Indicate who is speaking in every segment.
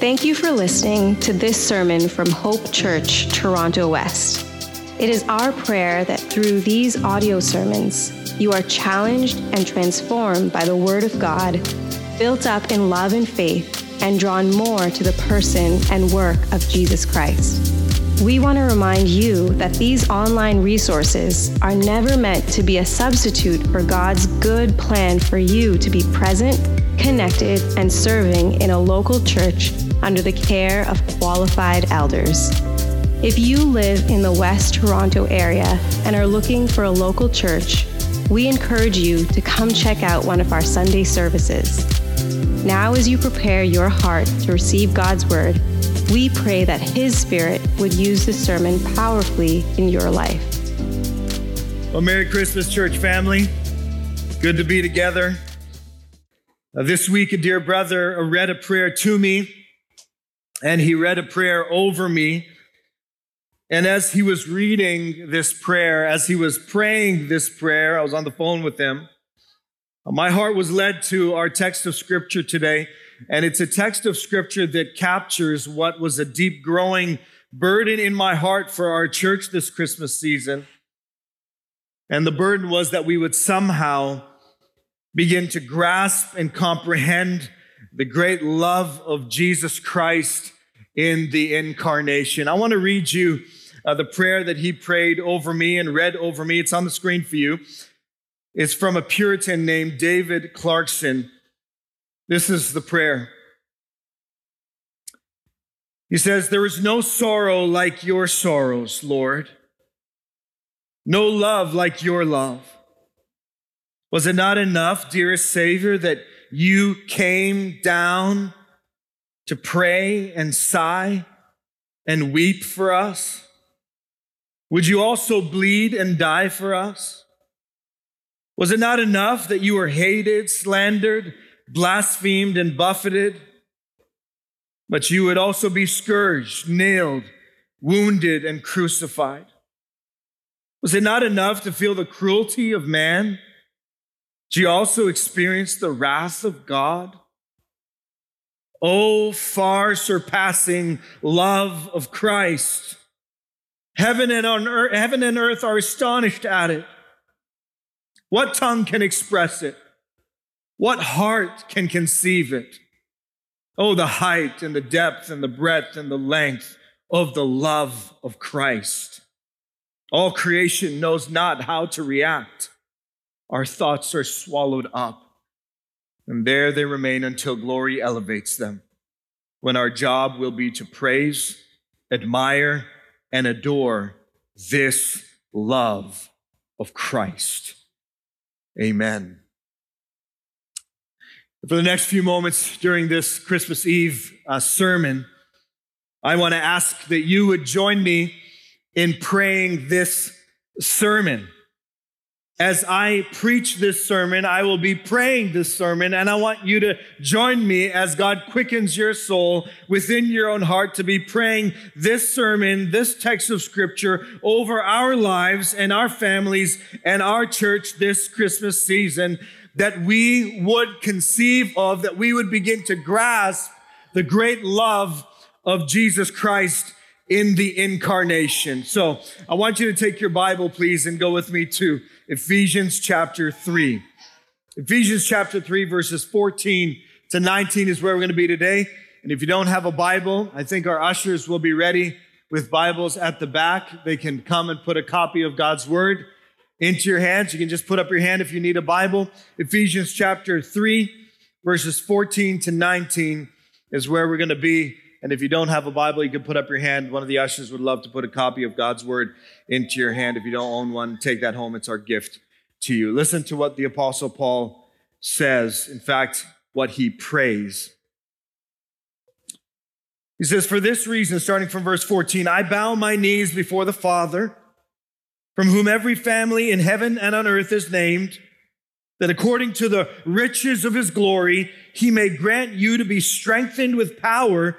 Speaker 1: Thank you for listening to this sermon from Hope Church, Toronto West. It is our prayer that through these audio sermons, you are challenged and transformed by the Word of God, built up in love and faith, and drawn more to the person and work of Jesus Christ. We want to remind you that these online resources are never meant to be a substitute for God's good plan for you to be present, connected, and serving in a local church under the care of qualified elders. If you live in the West Toronto area and are looking for a local church, we encourage you to come check out one of our Sunday services. Now, as you prepare your heart to receive God's Word, we pray that His Spirit would use the sermon powerfully in your life.
Speaker 2: Well, Merry Christmas, church family. Good to be together. Uh, this week, a dear brother read a prayer to me, and he read a prayer over me. And as he was reading this prayer, as he was praying this prayer, I was on the phone with him. My heart was led to our text of scripture today, and it's a text of scripture that captures what was a deep growing burden in my heart for our church this Christmas season. And the burden was that we would somehow begin to grasp and comprehend the great love of Jesus Christ in the incarnation. I want to read you uh, the prayer that he prayed over me and read over me. It's on the screen for you. It's from a Puritan named David Clarkson. This is the prayer. He says, There is no sorrow like your sorrows, Lord, no love like your love. Was it not enough, dearest Savior, that you came down to pray and sigh and weep for us? Would you also bleed and die for us? Was it not enough that you were hated, slandered, blasphemed and buffeted, but you would also be scourged, nailed, wounded, and crucified. Was it not enough to feel the cruelty of man? Did you also experience the wrath of God? Oh, far surpassing love of Christ. Heaven and, on earth, heaven and earth are astonished at it. What tongue can express it? What heart can conceive it? Oh, the height and the depth and the breadth and the length of the love of Christ. All creation knows not how to react. Our thoughts are swallowed up, and there they remain until glory elevates them, when our job will be to praise, admire, and adore this love of Christ. Amen. For the next few moments during this Christmas Eve uh, sermon, I want to ask that you would join me in praying this sermon. As I preach this sermon, I will be praying this sermon, and I want you to join me as God quickens your soul within your own heart to be praying this sermon, this text of scripture over our lives and our families and our church this Christmas season that we would conceive of, that we would begin to grasp the great love of Jesus Christ in the incarnation. So I want you to take your Bible, please, and go with me to Ephesians chapter 3. Ephesians chapter 3, verses 14 to 19 is where we're going to be today. And if you don't have a Bible, I think our ushers will be ready with Bibles at the back. They can come and put a copy of God's Word into your hands. You can just put up your hand if you need a Bible. Ephesians chapter 3, verses 14 to 19 is where we're going to be. And if you don't have a Bible, you can put up your hand. One of the ushers would love to put a copy of God's word into your hand. If you don't own one, take that home. It's our gift to you. Listen to what the Apostle Paul says. In fact, what he prays. He says, For this reason, starting from verse 14, I bow my knees before the Father from whom every family in heaven and on earth is named, that according to the riches of his glory, he may grant you to be strengthened with power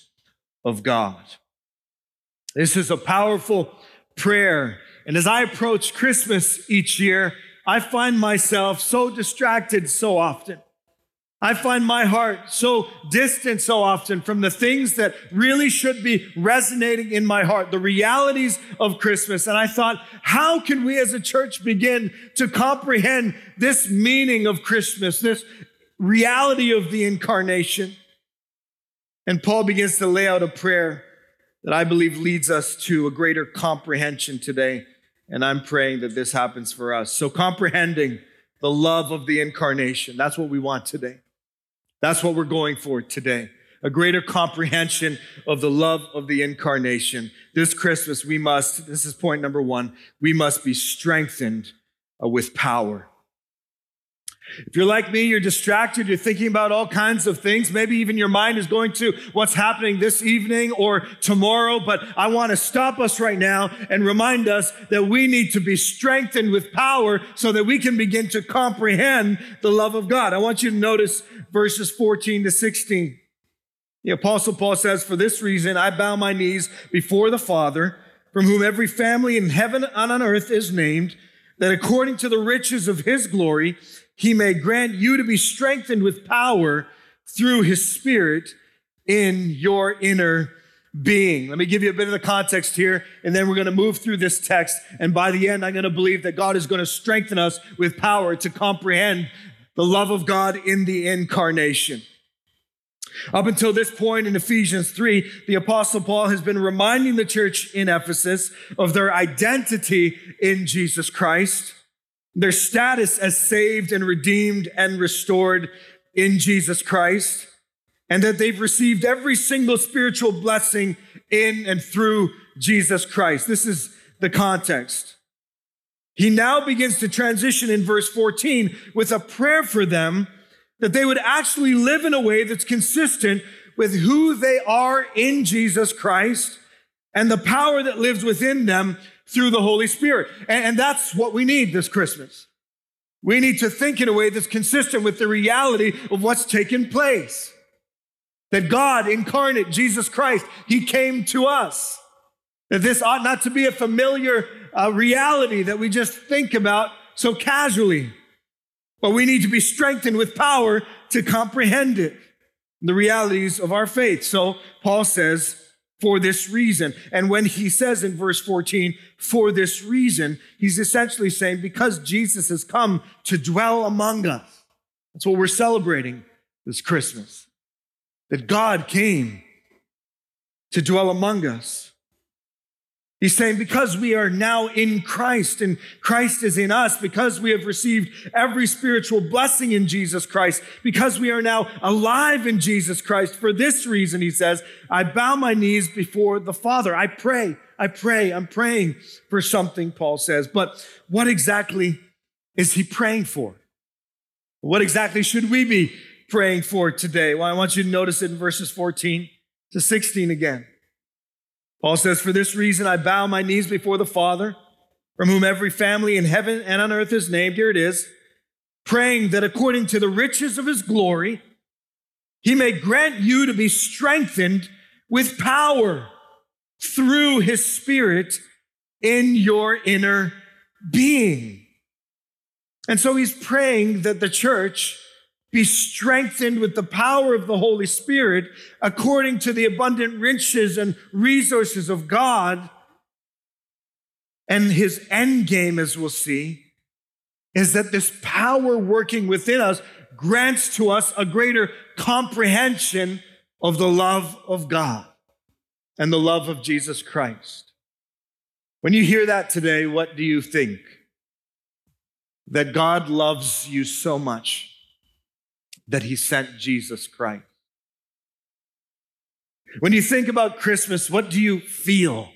Speaker 2: of God. This is a powerful prayer. And as I approach Christmas each year, I find myself so distracted so often. I find my heart so distant so often from the things that really should be resonating in my heart, the realities of Christmas. And I thought, how can we as a church begin to comprehend this meaning of Christmas, this reality of the incarnation? And Paul begins to lay out a prayer that I believe leads us to a greater comprehension today. And I'm praying that this happens for us. So, comprehending the love of the incarnation, that's what we want today. That's what we're going for today. A greater comprehension of the love of the incarnation. This Christmas, we must, this is point number one, we must be strengthened uh, with power. If you're like me, you're distracted, you're thinking about all kinds of things. Maybe even your mind is going to what's happening this evening or tomorrow. But I want to stop us right now and remind us that we need to be strengthened with power so that we can begin to comprehend the love of God. I want you to notice verses 14 to 16. The apostle Paul says, For this reason, I bow my knees before the Father, from whom every family in heaven and on earth is named, that according to the riches of his glory, he may grant you to be strengthened with power through his spirit in your inner being. Let me give you a bit of the context here, and then we're going to move through this text. And by the end, I'm going to believe that God is going to strengthen us with power to comprehend the love of God in the incarnation. Up until this point in Ephesians 3, the apostle Paul has been reminding the church in Ephesus of their identity in Jesus Christ their status as saved and redeemed and restored in Jesus Christ, and that they've received every single spiritual blessing in and through Jesus Christ. This is the context. He now begins to transition in verse 14 with a prayer for them that they would actually live in a way that's consistent with who they are in Jesus Christ and the power that lives within them through the Holy Spirit. And, and, that's what we need this Christmas. We need to think in a way that's consistent with the reality of what's taken place. That God incarnate, Jesus Christ, He came to us. That this ought not to be a familiar uh, reality that we just think about so casually. But we need to be strengthened with power to comprehend it, the realities of our faith. So Paul says, for this reason. And when he says in verse 14, for this reason, he's essentially saying because Jesus has come to dwell among us. That's what we're celebrating this Christmas. That God came to dwell among us. He's saying, because we are now in Christ and Christ is in us, because we have received every spiritual blessing in Jesus Christ, because we are now alive in Jesus Christ, for this reason, he says, I bow my knees before the Father. I pray, I pray, I'm praying for something, Paul says. But what exactly is he praying for? What exactly should we be praying for today? Well, I want you to notice it in verses 14 to 16 again. Paul says, For this reason I bow my knees before the Father, from whom every family in heaven and on earth is named. Here it is, praying that according to the riches of his glory, he may grant you to be strengthened with power through his spirit in your inner being. And so he's praying that the church be strengthened with the power of the Holy Spirit according to the abundant riches and resources of God. And his end game, as we'll see, is that this power working within us grants to us a greater comprehension of the love of God and the love of Jesus Christ. When you hear that today, what do you think? That God loves you so much that he sent Jesus Christ. When you think about Christmas, what do you feel?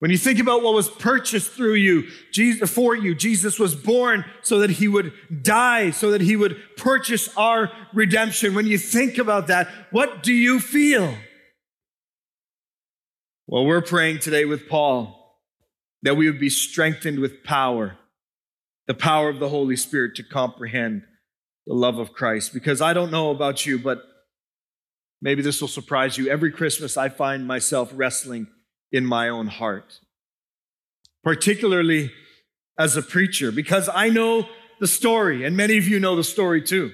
Speaker 2: When you think about what was purchased through you, Jesus, for you, Jesus was born so that he would die, so that he would purchase our redemption. When you think about that, what do you feel? Well, we're praying today with Paul that we would be strengthened with power, the power of the Holy Spirit to comprehend the love of Christ. Because I don't know about you, but maybe this will surprise you. Every Christmas, I find myself wrestling in my own heart, particularly as a preacher, because I know the story, and many of you know the story too.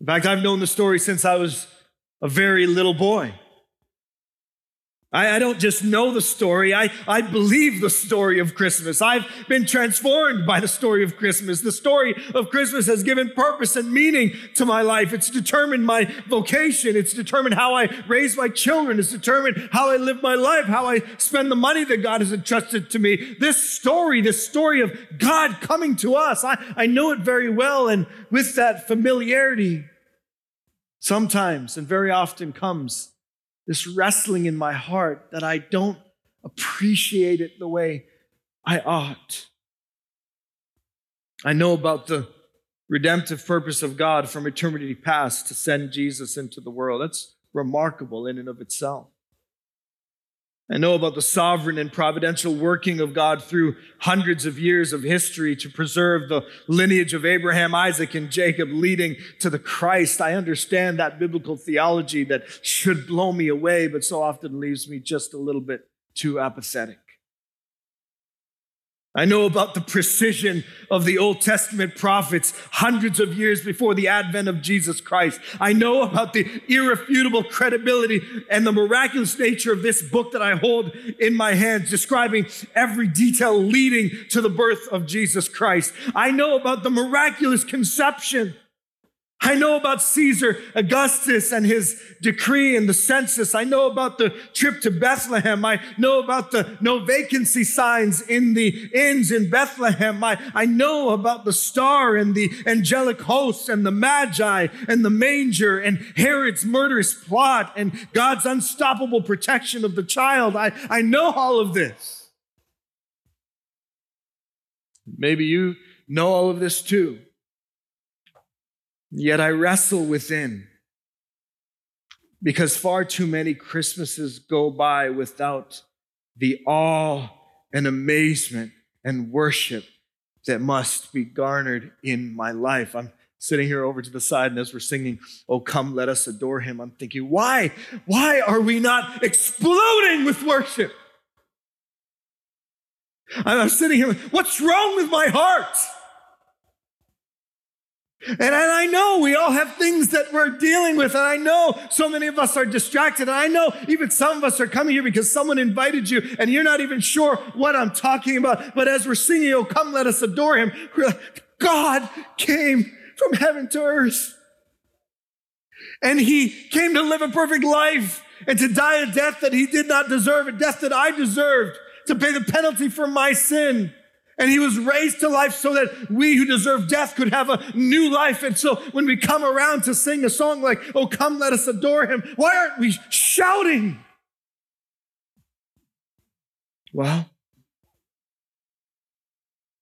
Speaker 2: In fact, I've known the story since I was a very little boy. I, I, don't just know the story, I, I believe the story of Christmas. I've been transformed by the story of Christmas. The story of Christmas has given purpose and meaning to my life. It's determined my vocation. It's determined how I raise my children. It's determined how I live my life, how I spend the money that God has entrusted to me. This story, this story of God coming to us, I, I know it very well. And with that familiarity, sometimes and very often comes this wrestling in my heart that I don't appreciate it the way I ought. I know about the redemptive purpose of God from eternity past to send Jesus into the world. That's remarkable in and of itself. I know about the sovereign and providential working of God through hundreds of years of history to preserve the lineage of Abraham, Isaac, and Jacob leading to the Christ. I understand that biblical theology that should blow me away, but so often leaves me just a little bit too apathetic. I know about the precision of the Old Testament prophets hundreds of years before the advent of Jesus Christ. I know about the irrefutable credibility and the miraculous nature of this book that I hold in my hands, describing every detail leading to the birth of Jesus Christ. I know about the miraculous conception I know about Caesar Augustus and his decree and the census. I know about the trip to Bethlehem. I know about the no vacancy signs in the inns in Bethlehem. I, I know about the star and the angelic hosts and the magi and the manger and Herod's murderous plot and God's unstoppable protection of the child. I, I know all of this. Maybe you know all of this too. Yet I wrestle within because far too many Christmases go by without the awe and amazement and worship that must be garnered in my life. I'm sitting here over to the side, and as we're singing, Oh, come, let us adore him, I'm thinking, why? Why are we not exploding with worship? I'm sitting here, what's wrong with my heart? And I know we all have things that we're dealing with. And I know so many of us are distracted. And I know even some of us are coming here because someone invited you and you're not even sure what I'm talking about. But as we're singing, Oh, come, let us adore him. God came from heaven to earth. And he came to live a perfect life and to die a death that he did not deserve, a death that I deserved, to pay the penalty for my sin. And he was raised to life so that we who deserve death could have a new life. And so when we come around to sing a song like, Oh, come, let us adore him, why aren't we shouting? Well,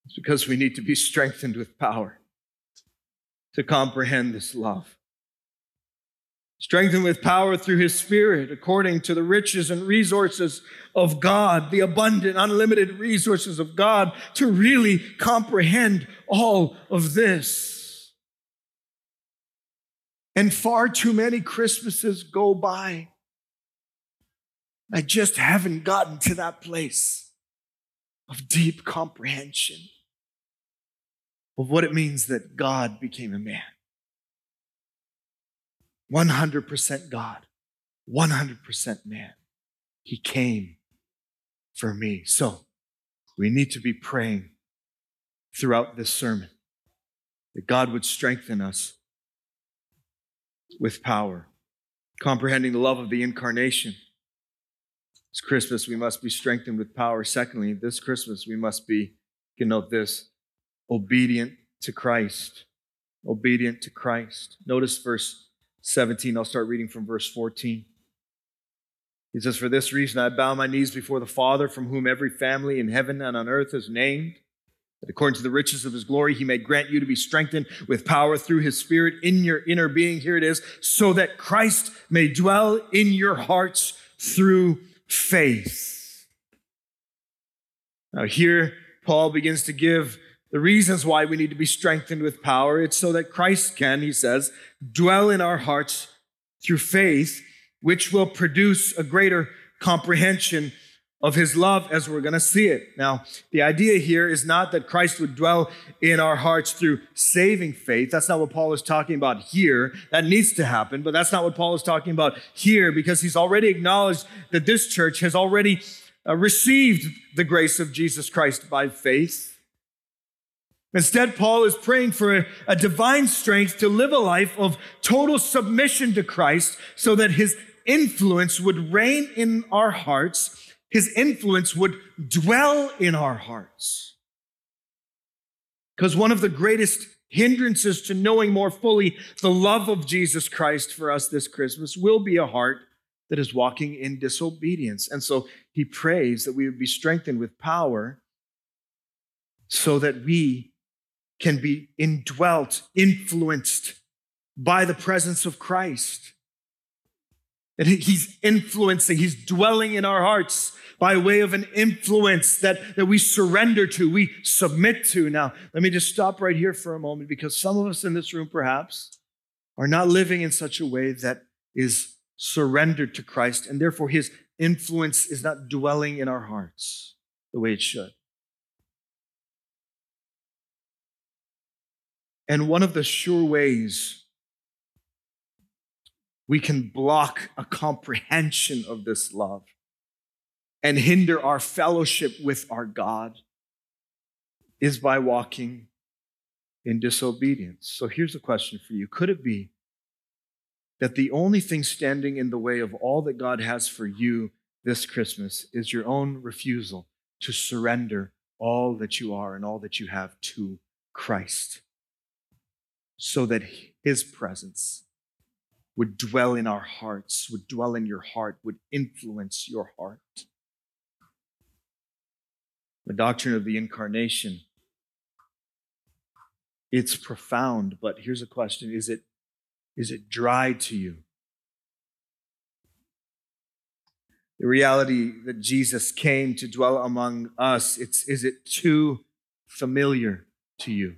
Speaker 2: it's because we need to be strengthened with power to comprehend this love strengthened with power through his spirit according to the riches and resources of God, the abundant, unlimited resources of God to really comprehend all of this. And far too many Christmases go by. I just haven't gotten to that place of deep comprehension of what it means that God became a man. 100% God, 100% man. He came for me. So we need to be praying throughout this sermon that God would strengthen us with power, comprehending the love of the incarnation. This Christmas, we must be strengthened with power. Secondly, this Christmas, we must be, you can note this, obedient to Christ. Obedient to Christ. Notice verse 17. I'll start reading from verse 14. He says, For this reason I bow my knees before the Father, from whom every family in heaven and on earth is named, that according to the riches of his glory he may grant you to be strengthened with power through his Spirit in your inner being. Here it is, so that Christ may dwell in your hearts through faith. Now, here Paul begins to give the reasons why we need to be strengthened with power. It's so that Christ can, he says, dwell in our hearts through faith which will produce a greater comprehension of his love as we're going to see it. Now, the idea here is not that Christ would dwell in our hearts through saving faith. That's not what Paul is talking about here. That needs to happen, but that's not what Paul is talking about here because he's already acknowledged that this church has already uh, received the grace of Jesus Christ by faith. Instead, Paul is praying for a, a, divine strength to live a life of total submission to Christ so that his influence would reign in our hearts, his influence would dwell in our hearts. Because one of the greatest hindrances to knowing more fully the love of Jesus Christ for us this Christmas will be a heart that is walking in disobedience. And so he prays that we would be strengthened with power so that we can be indwelt, influenced by the presence of Christ. And he's influencing, he's dwelling in our hearts by way of an influence that, that we surrender to, we submit to. Now, let me just stop right here for a moment because some of us in this room perhaps are not living in such a way that is surrendered to Christ, and therefore his influence is not dwelling in our hearts the way it should. And one of the sure ways we can block a comprehension of this love and hinder our fellowship with our God is by walking in disobedience. So here's a question for you Could it be that the only thing standing in the way of all that God has for you this Christmas is your own refusal to surrender all that you are and all that you have to Christ? So that his presence would dwell in our hearts, would dwell in your heart, would influence your heart. The doctrine of the incarnation, it's profound, but here's a question is it, is it dry to you? The reality that Jesus came to dwell among us, it's, is it too familiar to you?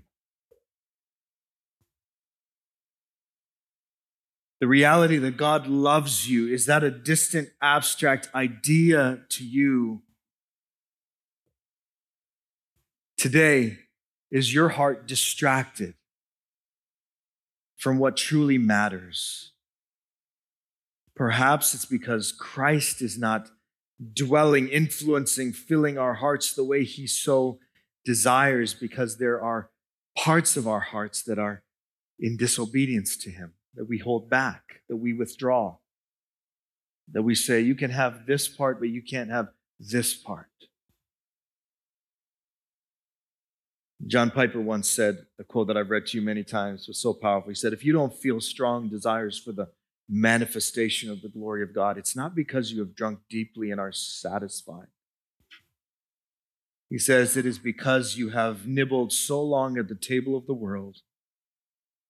Speaker 2: The reality that God loves you, is that a distant, abstract idea to you? Today, is your heart distracted from what truly matters? Perhaps it's because Christ is not dwelling, influencing, filling our hearts the way He so desires, because there are parts of our hearts that are in disobedience to Him that we hold back, that we withdraw, that we say, you can have this part, but you can't have this part. John Piper once said, a quote that I've read to you many times was so powerful. He said, If you don't feel strong desires for the manifestation of the glory of God, it's not because you have drunk deeply and are satisfied. He says, It is because you have nibbled so long at the table of the world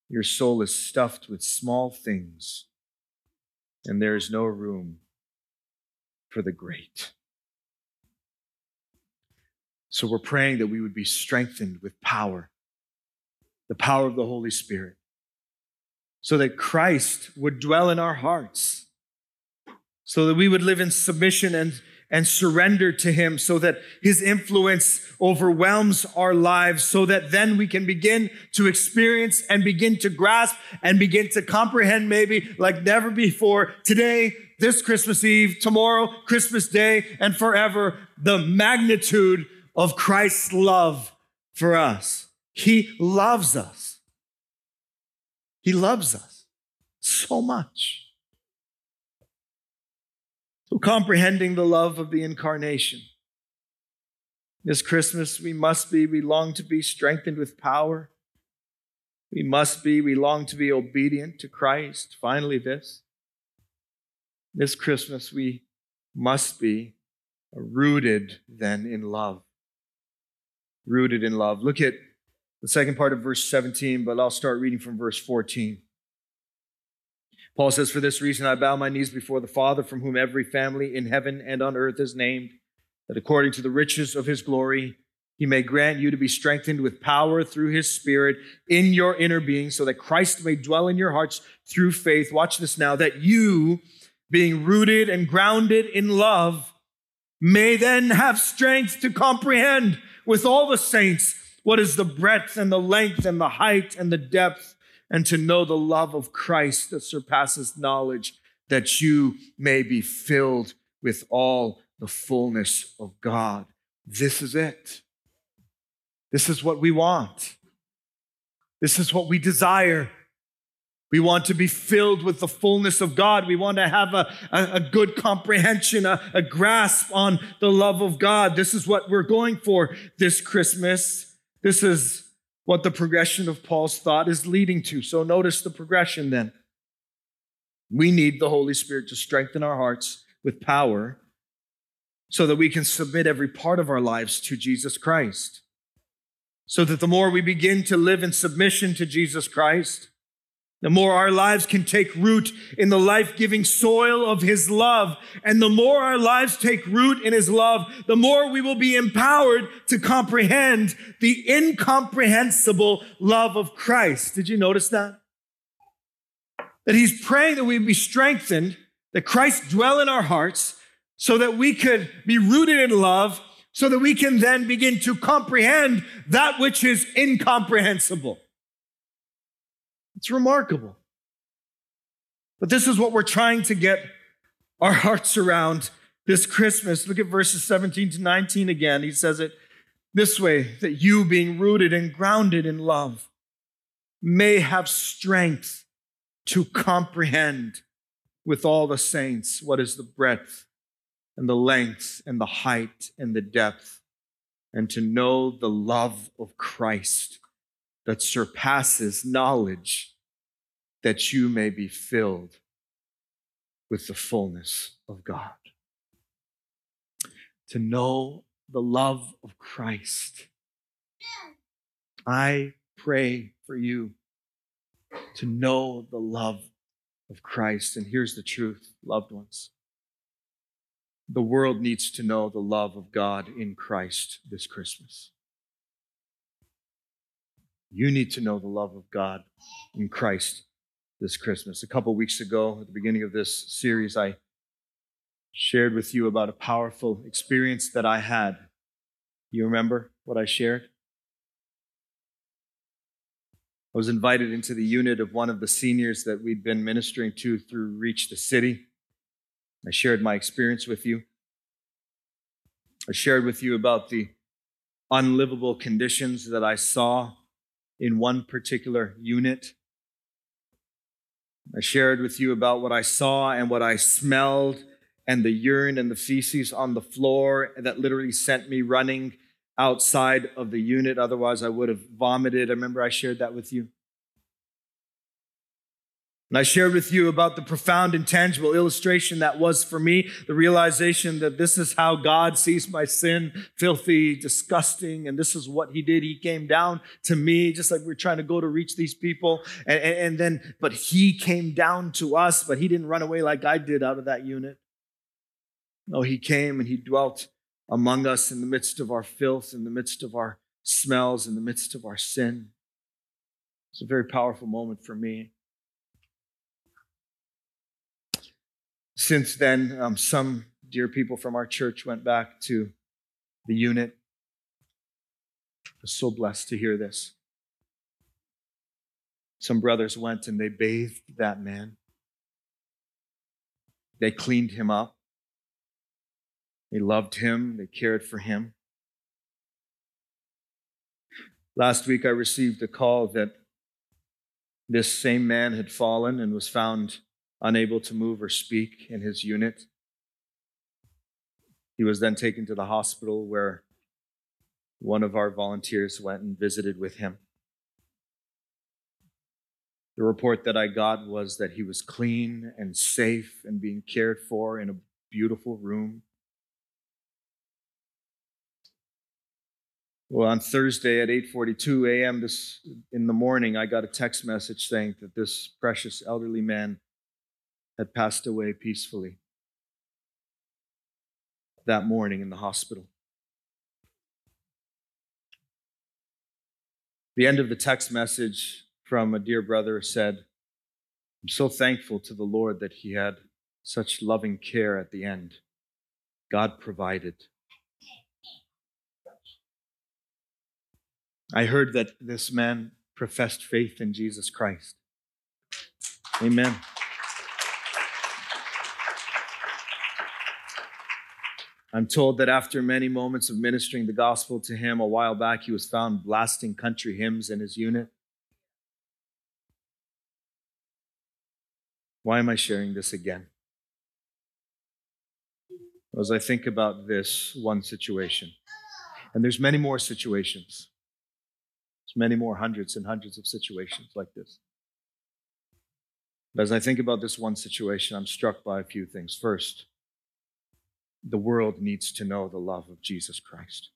Speaker 2: your soul is stuffed with small things, and there is no room for the great. So we're praying that we would be strengthened with power, the power of the Holy Spirit, so that Christ would dwell in our hearts, so that we would live in submission and and surrender to Him so that His influence overwhelms our lives, so that then we can begin to experience and begin to grasp and begin to comprehend, maybe like never before, today, this Christmas Eve, tomorrow, Christmas Day, and forever, the magnitude of Christ's love for us. He loves us. He loves us so much. So, comprehending the love of the incarnation. This Christmas, we must be, we long to be strengthened with power. We must be, we long to be obedient to Christ. Finally, this. This Christmas, we must be rooted then in love. Rooted in love. Look at the second part of verse 17, but I'll start reading from verse 14. Paul says, For this reason I bow my knees before the Father, from whom every family in heaven and on earth is named, that according to the riches of his glory, he may grant you to be strengthened with power through his Spirit in your inner being, so that Christ may dwell in your hearts through faith. Watch this now, that you, being rooted and grounded in love, may then have strength to comprehend with all the saints what is the breadth and the length and the height and the depth, and to know the love of Christ that surpasses knowledge, that you may be filled with all the fullness of God. This is it. This is what we want. This is what we desire. We want to be filled with the fullness of God. We want to have a, a, a, good comprehension, a, a grasp on the love of God. This is what we're going for this Christmas. This is what the progression of Paul's thought is leading to. So notice the progression then. We need the Holy Spirit to strengthen our hearts with power so that we can submit every part of our lives to Jesus Christ. So that the more we begin to live in submission to Jesus Christ, the more our lives can take root in the life giving soil of His love. And the more our lives take root in His love, the more we will be empowered to comprehend the incomprehensible love of Christ. Did you notice that? That He's praying that we be strengthened, that Christ dwell in our hearts, so that we could be rooted in love, so that we can then begin to comprehend that which is incomprehensible. It's remarkable. But this is what we're trying to get our hearts around this Christmas. Look at verses 17 to 19 again. He says it this way that you, being rooted and grounded in love, may have strength to comprehend with all the saints what is the breadth and the length and the height and the depth, and to know the love of Christ that surpasses knowledge, that you may be filled with the fullness of God. To know the love of Christ. I pray for you to know the love of Christ. And here's the truth, loved ones. The world needs to know the love of God in Christ this Christmas. You need to know the love of God in Christ this Christmas. A couple weeks ago, at the beginning of this series, I shared with you about a powerful experience that I had. You remember what I shared? I was invited into the unit of one of the seniors that we'd been ministering to through Reach the City. I shared my experience with you. I shared with you about the unlivable conditions that I saw in one particular unit. I shared with you about what I saw and what I smelled and the urine and the feces on the floor that literally sent me running outside of the unit. Otherwise, I would have vomited. I remember I shared that with you. And I shared with you about the profound intangible illustration that was for me the realization that this is how God sees my sin filthy, disgusting, and this is what He did. He came down to me, just like we are trying to go to reach these people. And, and, and then, but He came down to us, but He didn't run away like I did out of that unit. No, He came and He dwelt among us in the midst of our filth, in the midst of our smells, in the midst of our sin. It's a very powerful moment for me. Since then, um, some dear people from our church went back to the unit. I was so blessed to hear this. Some brothers went and they bathed that man. They cleaned him up. They loved him. They cared for him. Last week, I received a call that this same man had fallen and was found unable to move or speak in his unit. He was then taken to the hospital where one of our volunteers went and visited with him. The report that I got was that he was clean and safe and being cared for in a beautiful room. Well, on Thursday at 8:42 a.m. this in the morning, I got a text message saying that this precious elderly man had passed away peacefully that morning in the hospital. The end of the text message from a dear brother said, I'm so thankful to the Lord that he had such loving care at the end. God provided. I heard that this man professed faith in Jesus Christ. Amen. I'm told that after many moments of ministering the gospel to him a while back, he was found blasting country hymns in his unit. Why am I sharing this again? As I think about this one situation, and there's many more situations, there's many more hundreds and hundreds of situations like this. But as I think about this one situation, I'm struck by a few things. First, the world needs to know the love of Jesus Christ.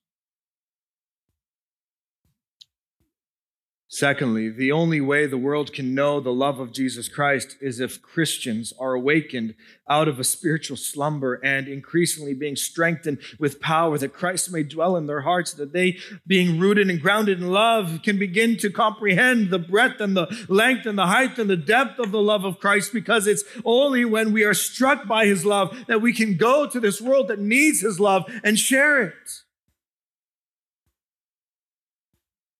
Speaker 2: Secondly, the only way the world can know the love of Jesus Christ is if Christians are awakened out of a spiritual slumber and increasingly being strengthened with power that Christ may dwell in their hearts, that they, being rooted and grounded in love, can begin to comprehend the breadth and the length and the height and the depth of the love of Christ, because it's only when we are struck by his love that we can go to this world that needs his love and share it.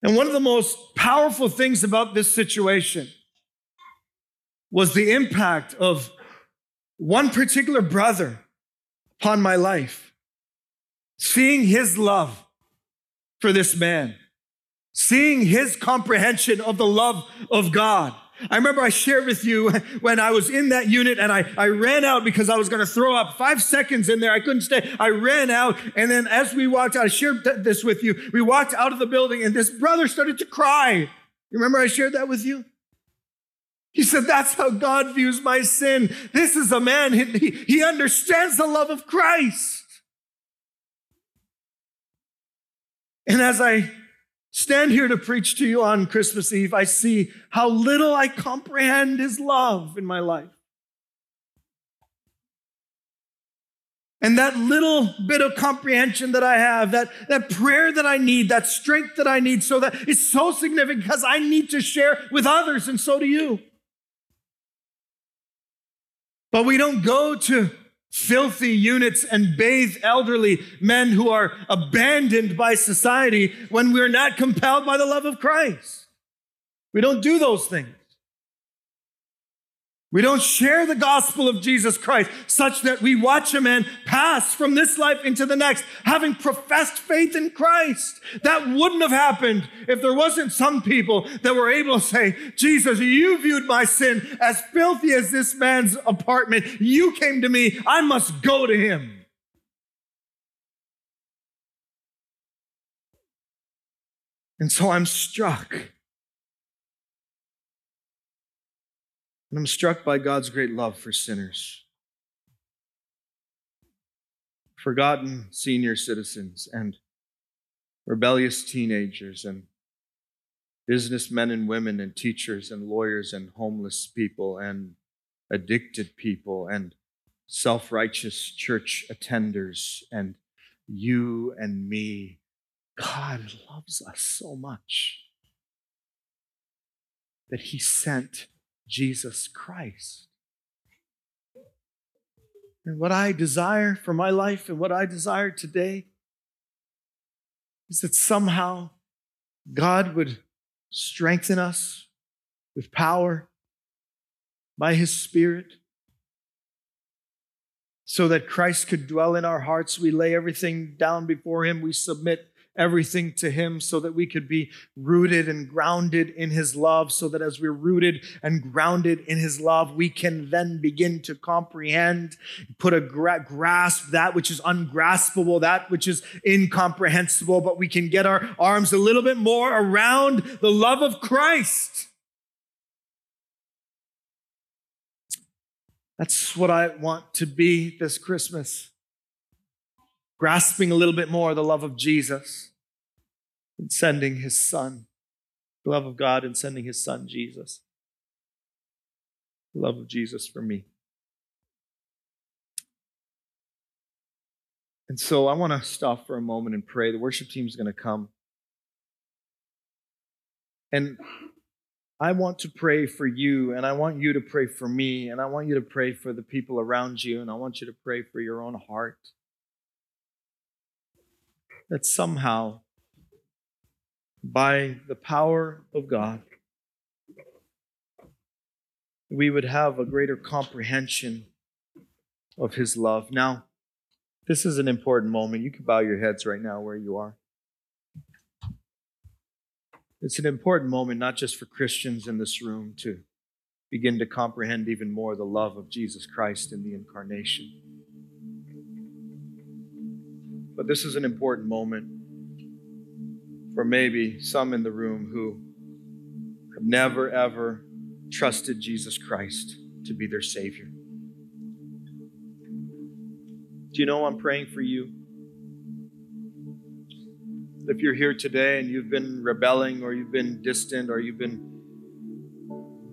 Speaker 2: And one of the most powerful things about this situation was the impact of one particular brother upon my life. Seeing his love for this man, seeing his comprehension of the love of God, I remember I shared with you when I was in that unit and I, I ran out because I was going to throw up five seconds in there. I couldn't stay. I ran out. And then as we walked out, I shared th- this with you. We walked out of the building and this brother started to cry. You remember I shared that with you? He said, That's how God views my sin. This is a man, he, he understands the love of Christ. And as I stand here to preach to you on Christmas Eve, I see how little I comprehend His love in my life. And that little bit of comprehension that I have, that, that prayer that I need, that strength that I need, so that it's so significant because I need to share with others, and so do you. But we don't go to filthy units and bathe elderly men who are abandoned by society when we're not compelled by the love of Christ. We don't do those things. We don't share the gospel of Jesus Christ such that we watch a man pass from this life into the next, having professed faith in Christ. That wouldn't have happened if there wasn't some people that were able to say, Jesus, you viewed my sin as filthy as this man's apartment. You came to me. I must go to him. And so I'm struck And I'm struck by God's great love for sinners, forgotten senior citizens, and rebellious teenagers, and businessmen and women, and teachers and lawyers, and homeless people, and addicted people, and self righteous church attenders, and you and me. God loves us so much that He sent Jesus Christ. And what I desire for my life and what I desire today is that somehow God would strengthen us with power by His Spirit so that Christ could dwell in our hearts. We lay everything down before Him, we submit everything to Him so that we could be rooted and grounded in His love, so that as we're rooted and grounded in His love, we can then begin to comprehend, put a gra- grasp that which is ungraspable, that which is incomprehensible, but we can get our arms a little bit more around the love of Christ. That's what I want to be this Christmas. Grasping a little bit more the love of Jesus and sending his son, the love of God and sending his son, Jesus. The love of Jesus for me. And so I want to stop for a moment and pray. The worship team is going to come. And I want to pray for you, and I want you to pray for me, and I want you to pray for the people around you, and I want you to pray for your own heart. That somehow, by the power of God, we would have a greater comprehension of His love. Now, this is an important moment. You can bow your heads right now where you are. It's an important moment, not just for Christians in this room, to begin to comprehend even more the love of Jesus Christ in the incarnation. But this is an important moment for maybe some in the room who have never, ever trusted Jesus Christ to be their Savior. Do you know I'm praying for you? If you're here today and you've been rebelling or you've been distant or you've been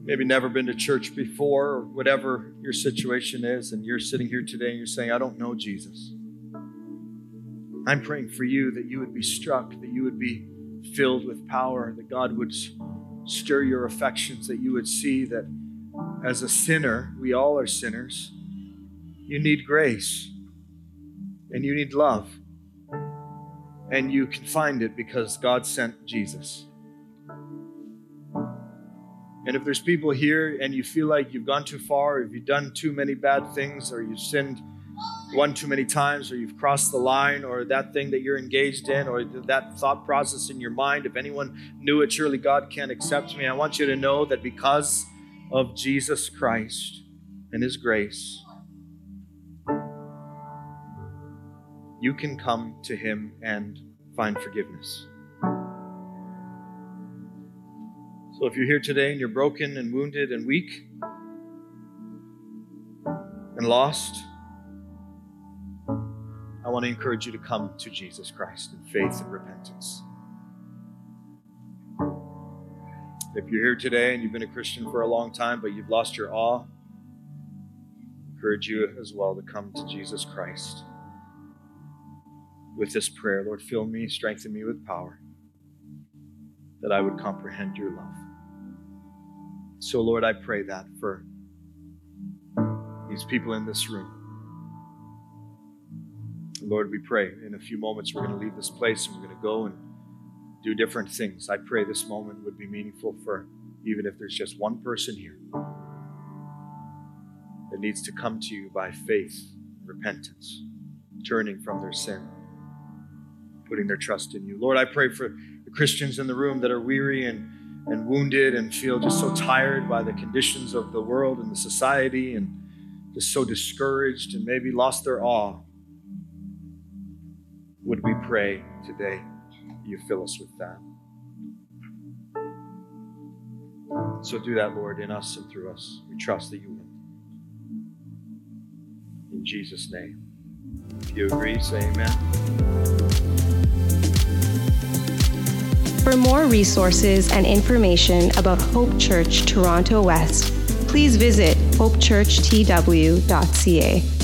Speaker 2: maybe never been to church before or whatever your situation is, and you're sitting here today and you're saying, I don't know Jesus. I'm praying for you that you would be struck, that you would be filled with power, that God would stir your affections, that you would see that as a sinner, we all are sinners, you need grace and you need love. And you can find it because God sent Jesus. And if there's people here and you feel like you've gone too far, if you've done too many bad things, or you've sinned one too many times, or you've crossed the line, or that thing that you're engaged in, or that thought process in your mind, if anyone knew it, surely God can't accept me. I want you to know that because of Jesus Christ and His grace, you can come to Him and find forgiveness. So if you're here today and you're broken and wounded and weak and lost, I want to encourage you to come to Jesus Christ in faith and repentance. If you're here today and you've been a Christian for a long time, but you've lost your awe, I encourage you as well to come to Jesus Christ with this prayer Lord, fill me, strengthen me with power, that I would comprehend your love. So, Lord, I pray that for these people in this room. Lord, we pray in a few moments we're going to leave this place and we're going to go and do different things. I pray this moment would be meaningful for even if there's just one person here that needs to come to you by faith, repentance, turning from their sin putting their trust in you. Lord, I pray for the Christians in the room that are weary and, and wounded and feel just so tired by the conditions of the world and the society and just so discouraged and maybe lost their awe. Would we pray today you fill us with that? So do that, Lord, in us and through us. We trust that you will. In Jesus' name. If you agree, say amen.
Speaker 1: For more resources and information about Hope Church Toronto West, please visit hopechurchtw.ca.